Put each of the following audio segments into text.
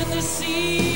in the sea.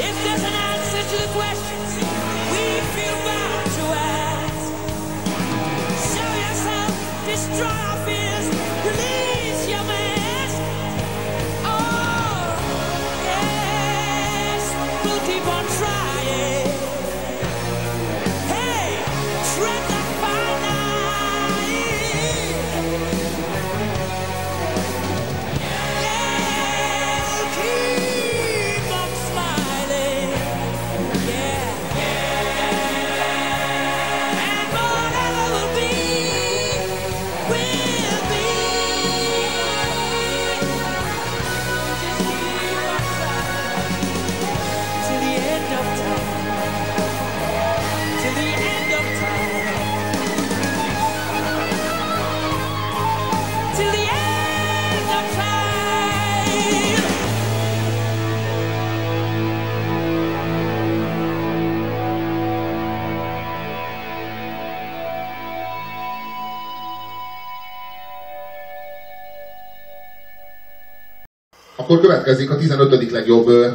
If there's an answer to the questions. Akkor következik a 15. legjobb ö,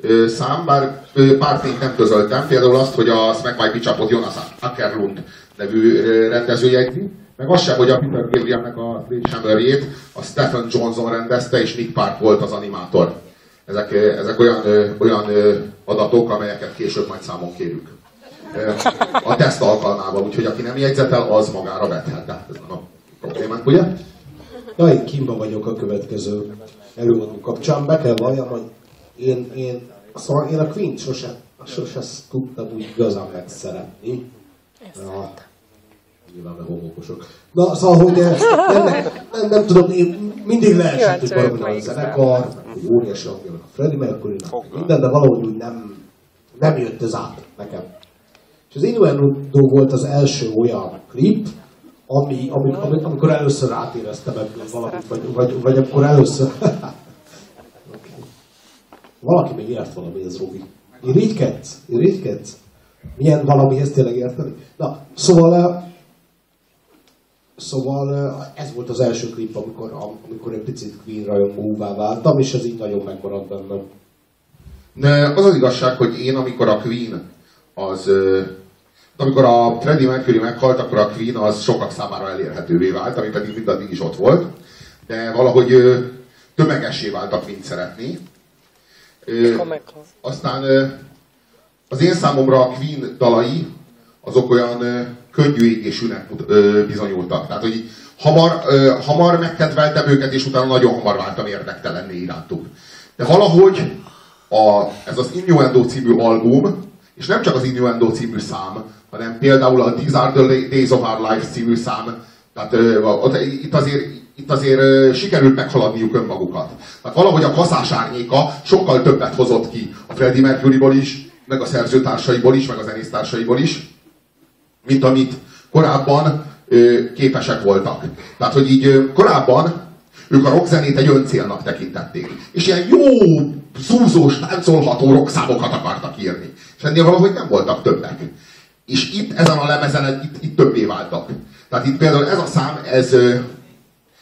ö, szám, bár ö, pár tényt nem közöltem, például azt, hogy a Smack My Bitch Jonas Ackerlund nevű ö, rendező jegyzi, meg az sem, hogy a Peter Gabrielnek a Hammerjét a Stephen Johnson rendezte, és Nick Park volt az animátor. Ezek, ezek olyan, olyan adatok, amelyeket később majd számon kérünk. A teszt alkalmával, úgyhogy aki nem jegyzetel, az magára vethet. Tehát ez nem a problémánk, ugye? Na, én Kimba vagyok a következő előadó kapcsán. Be kell valljam, hogy én, én, szóval én a Queen sose, sose tudtam úgy igazán megszeretni. Ja, nyilván meg homokosok. Na, szóval, hogy ennek, nem, nem tudom, én mindig leesett, hogy valami nagy zenekar, hogy óriási hangja a Freddie mercury minden, de valahogy úgy nem, nem jött ez át nekem. És az Innuendo volt az első olyan klip, ami, ami, ami, amikor először átéreztem ebből valamit, vagy, vagy, vagy akkor először... okay. Valaki még ért valamihez, Robi. Irigykedsz? Irigykedsz? Milyen valamihez tényleg érteni? Na, szóval... eh, Szóval eh, ez volt az első klip, amikor, amikor egy picit Queen rajongóvá váltam, és ez így nagyon megmaradt bennem. De az az igazság, hogy én, amikor a Queen az... Amikor a Freddie Mercury meghalt, akkor a Queen az sokak számára elérhetővé vált, ami pedig mindaddig is ott volt. De valahogy tömegessé vált a Queen szeretni. Aztán az én számomra a Queen dalai azok olyan könnyű égésűnek bizonyultak. Tehát, hogy hamar, hamar megkedveltem őket, és utána nagyon hamar váltam érdektelenné irántuk. De valahogy a, ez az Innuendo című album, és nem csak az Innuendo című szám, hanem például a These Are the Days of Our Lives című szám, tehát ott, itt azért, itt azért sikerült meghaladniuk önmagukat. Tehát valahogy a kaszás árnyéka sokkal többet hozott ki a Freddie Mercuryból is, meg a szerzőtársaiból is, meg a zenésztársaiból is, mint amit korábban képesek voltak. Tehát, hogy így korábban ők a rockzenét egy öncélnak tekintették. És ilyen jó, zúzós, táncolható rockszámokat akartak írni. És ennél valahogy nem voltak többek. És itt ezen a lemezen itt, itt többé váltak. Tehát itt például ez a szám, ez,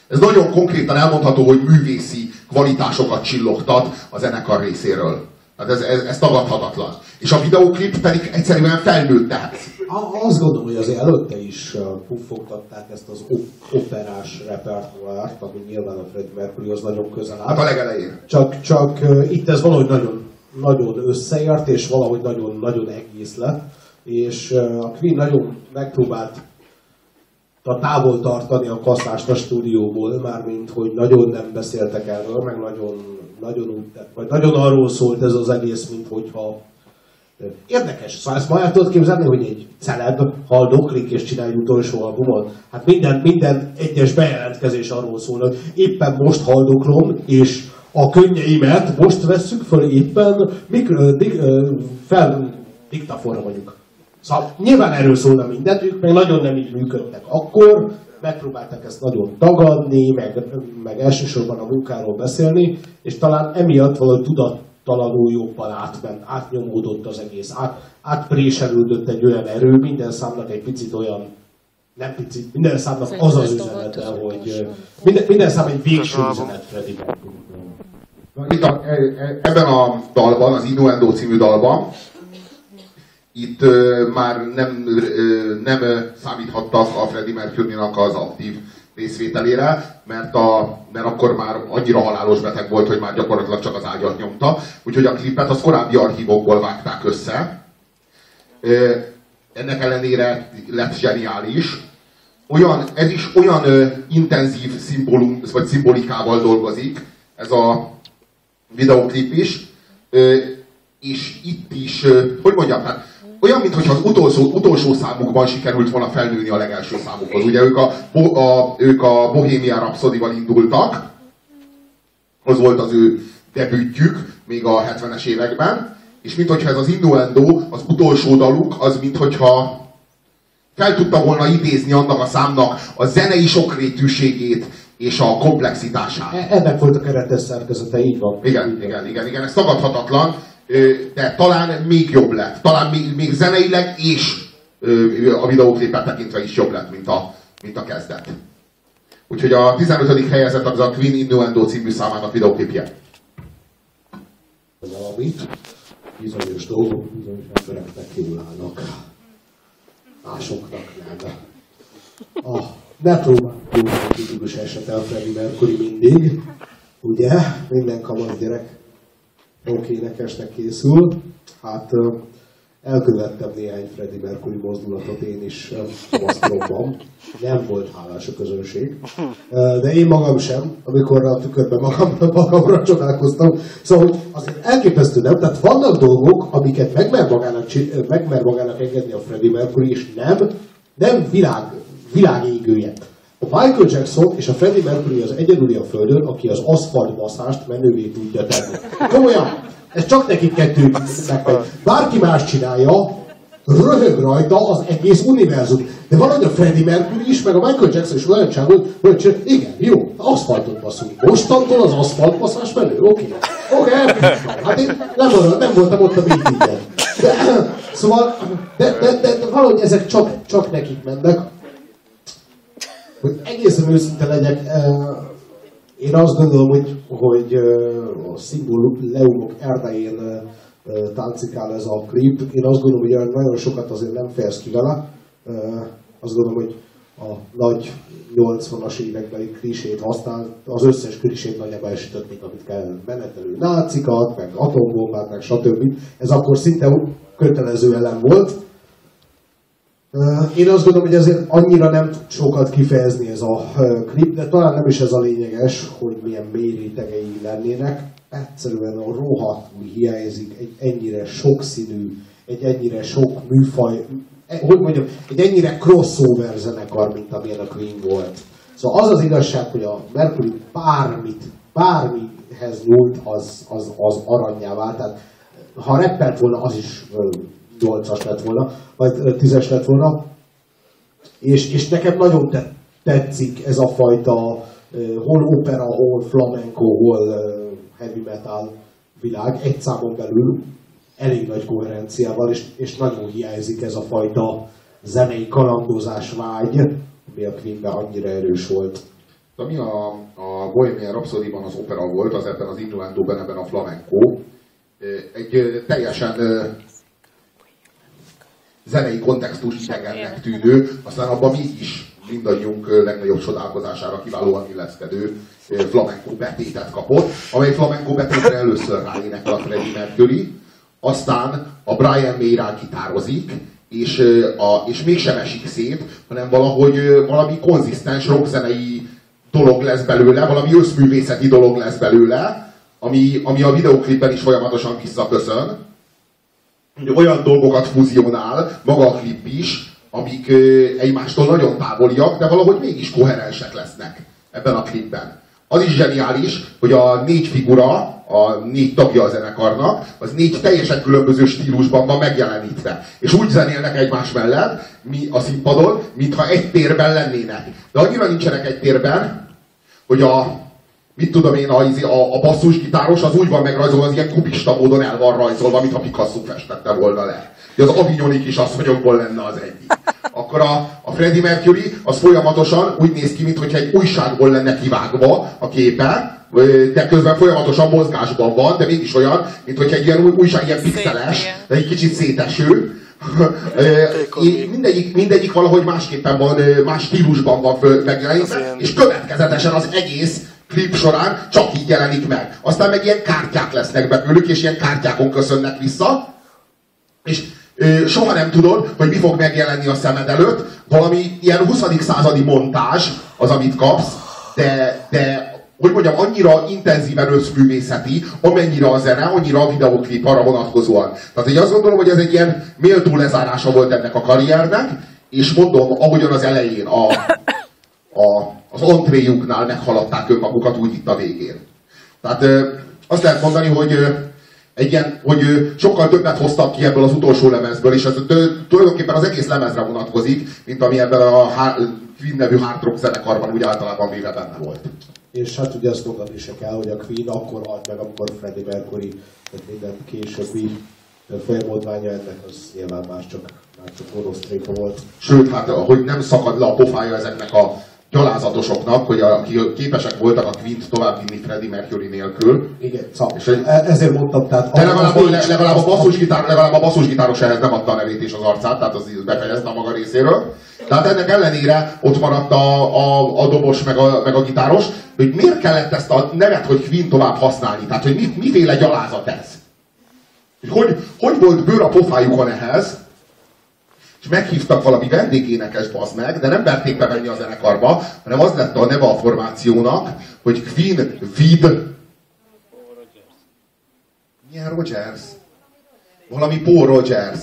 ez nagyon konkrétan elmondható, hogy művészi kvalitásokat csillogtat a zenekar részéről. Tehát ez, ez, ez tagadhatatlan. És a videóklip pedig egyszerűen felnőtt. A- Azt gondolom, hogy azért előtte is puffogtatták ezt az op- operás repertoárt, ami nyilván a Freddie Mercuryhoz nagyon közel Hát a áll. legelején. Csak, csak itt ez valahogy nagyon, nagyon összeért, és valahogy nagyon, nagyon egész lett. És a Queen nagyon megpróbált a távol tartani a kasszást a stúdióból, mármint hogy nagyon nem beszéltek erről, meg nagyon, nagyon, úgy tett- vagy nagyon arról szólt ez az egész, mint hogyha Érdekes, szóval ezt ma el tudod képzelni, hogy egy celeb haldoklik és csinál egy utolsó albumot? Hát minden, minden egyes bejelentkezés arról szól, hogy éppen most haldoklom, és a könnyeimet most vesszük föl éppen mikro, dik, fel diktafonra vagyunk. Szóval nyilván erről szólna mindent, ők meg nagyon nem így működtek akkor, megpróbálták ezt nagyon tagadni, meg, meg elsősorban a munkáról beszélni, és talán emiatt valahogy tudattalanul jobban átment, átnyomódott az egész, át, átpréselődött egy olyan erő, minden számnak egy picit olyan, nem picit, minden számnak az az üzenete, hogy minden, minden szám egy végső üzenet Freddie Mercury. Itt a, e- e- ebben a dalban, az Innuendo című dalban, itt ö, már nem, ö, nem ö, számíthattak a Freddie Mercury-nak az aktív részvételére, mert, a, mert akkor már annyira halálos beteg volt, hogy már gyakorlatilag csak az ágyat nyomta. Úgyhogy a klipet az korábbi archívokból vágták össze. Ö, ennek ellenére lett zseniális. Olyan, ez is olyan ö, intenzív szimbolum, vagy szimbolikával dolgozik, ez a videoklip is, ö, és itt is, ö, hogy mondjam, hát olyan, mintha az utolsó, utolsó számukban sikerült volna felnőni a legelső számukhoz. Ugye ők a, a, ők a Bohemian Rhapsody-val indultak, az volt az ő debütjük még a 70-es években, és minthogyha ez az Innuendo, az utolsó daluk, az minthogyha fel tudta volna idézni annak a számnak a zenei sokrétűségét és a komplexitását. E- Ennek volt a keretes szerkezete, így van. Igen, Így van. igen, igen, igen, ez tagadhatatlan, de talán még jobb lett. Talán még, még zeneileg és a videóklipet tekintve is jobb lett, mint a, mint a kezdet. Úgyhogy a 15. helyezett az a Queen Innuendo című számának videóklipje. valamit, bizonyos dolgok bizonyos embereknek jól állnak. Másoknak nem. A ne próbáljuk tipikus esete a Freddie Mercury mindig, ugye? Minden kamasz gyerek rock énekesnek készül. Hát elkövettem néhány Freddie Mercury mozdulatot én is kamaszkoromban. Nem volt hálás a közönség. De én magam sem, amikor a tükörben magam, magamra csodálkoztam. Szóval, hogy azért elképesztő nem? Tehát vannak dolgok, amiket megmer magának, megmer magának engedni a Freddie Mercury, és nem, nem világ, világégője. A Michael Jackson és a Freddie Mercury az egyedüli a Földön, aki az aszfalt maszást menővé tudja tenni. Komolyan! Ez csak nekik kettő megmegy. Bárki más csinálja, röhög rajta az egész univerzum. De valahogy a Freddie Mercury is, meg a Michael Jackson is olyan csávó, hogy, csinál- igen, jó, aszfaltot baszunk. Mostantól az aszfaltbaszás menő, oké. Oké, hát én nem, nem voltam ott a meetingben. De, szóval, de, de, de, de valahogy ezek csak, csak nekik mennek hogy egészen őszinte legyek, eh, én azt gondolom, hogy, hogy a szimbóleumok erdején táncikál ez a klip. Én azt gondolom, hogy nagyon sokat azért nem fejez ki vele. Azt gondolom, hogy a nagy 80-as évekbeli klisét használ, az összes klisét nagyjából esítették, amit kell menetelő nácikat, meg atombombát, meg stb. Ez akkor szinte kötelező elem volt. Én azt gondolom, hogy ezért annyira nem tud sokat kifejezni ez a klip, de talán nem is ez a lényeges, hogy milyen mély lennének. Egyszerűen a rohadtul hiányzik egy ennyire sokszínű, egy ennyire sok műfaj, e- hogy mondjam, egy ennyire crossover zenekar, mint amilyen a Queen volt. Szóval az az igazság, hogy a Mercury bármit, bármihez nyúlt, az, az, az aranyjá vált. Tehát ha reppelt volna, az is 8-as lett volna, vagy ö, 10-es lett volna. És, és nekem nagyon te, tetszik ez a fajta hol opera, hol flamenco, hol heavy metal világ egy számon belül elég nagy koherenciával, és, és nagyon hiányzik ez a fajta zenei kalandozás vágy, ami a Queenben annyira erős volt. Ami a, a Bohemian Rhapsody-ban az opera volt, az ebben az Innuendo-ben, ebben a flamenco, egy teljesen zenei kontextus idegennek tűnő, aztán abban mégis mindannyiunk ö, legnagyobb csodálkozására kiválóan illeszkedő flamenco betétet kapott, amely flamenco betétre először ráénekel a Freddie Mercury, aztán a Brian May rá gitározik, és, a, és mégsem esik szét, hanem valahogy valami konzisztens rockzenei dolog lesz belőle, valami összművészeti dolog lesz belőle, ami, ami a videoklipben is folyamatosan visszaköszön. Olyan dolgokat fuzionál, maga a klip is, amik egymástól nagyon távoliak, de valahogy mégis koherensek lesznek ebben a klipben. Az is zseniális, hogy a négy figura, a négy tagja a zenekarnak, az négy teljesen különböző stílusban van megjelenítve. És úgy zenélnek egymás mellett, mi a színpadon, mintha egy térben lennének. De annyira nincsenek egy térben, hogy a, mit tudom én, a, a, a basszusgitáros az úgy van megrajzolva, az ilyen kubista módon el van rajzolva, mintha Picasso festette volna le. Hogy az avignoni kisasszonyokból lenne az egyik. Akkor a, a Freddie Mercury az folyamatosan úgy néz ki, mintha egy újságból lenne kivágva a képe, de közben folyamatosan mozgásban van, de mégis olyan, mintha egy ilyen új, újság, ilyen pixeles, de egy kicsit széteső. Mindegyik, mindegyik valahogy másképpen van, más stílusban van föl megjelenítve, és következetesen az egész klip során csak így jelenik meg. Aztán meg ilyen kártyák lesznek belőlük, és ilyen kártyákon köszönnek vissza, és ö, soha nem tudod, hogy mi fog megjelenni a szemed előtt. Valami ilyen 20. századi montázs az, amit kapsz, de, de hogy mondjam, annyira intenzíven összművészeti, amennyire a zene, annyira a videoklip arra vonatkozóan. Tehát én azt gondolom, hogy ez egy ilyen méltó lezárása volt ennek a karriernek, és mondom, ahogyan az elején a, a, az antréjuknál meghaladták önmagukat, úgy itt a végén. Tehát azt lehet mondani, hogy egy ilyen, hogy sokkal többet hoztak ki ebből az utolsó lemezből, és ez tulajdonképpen az egész lemezre vonatkozik, mint ami ebben a Queen nevű hard rock zenekarban úgy általában véve benne volt. És hát ugye ezt mondani se kell, hogy a Queen akkor halt meg, amikor Freddie Mercury, tehát minden későbbi folyamodványa ennek az nyilván már csak, már csak tréfa volt. Sőt, hát hogy nem szakad le a pofája ezeknek a gyalázatosoknak, hogy a, akik képesek voltak a Quint továbbvinni Freddie Mercury nélkül. Igen, szóval, És e- ezért mondtam, tehát... De legalább, az- le- legalább, a basszusgitár, legalább a basszusgitáros ehhez nem adta a nevét és az arcát, tehát az befejezte a maga részéről. Tehát ennek ellenére ott maradt a, a, a dobos meg a, meg a gitáros, hogy miért kellett ezt a nevet, hogy Queen tovább használni? Tehát, hogy mit, miféle gyalázat ez? Hogy, hogy, hogy volt bőr a pofájukon ehhez, és meghívtak valami vendégénekes bazd meg, de nem verték bevenni a zenekarba, hanem az lett a neve a formációnak, hogy Queen Vid milyen Rogers? Valami Paul Rogers.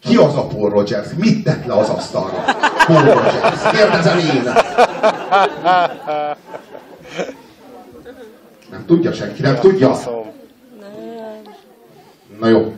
Ki az a Paul Rogers? Mit tett le az asztalra? Paul Rogers. Kérdezem én. Nem tudja senki, nem tudja? Na jó,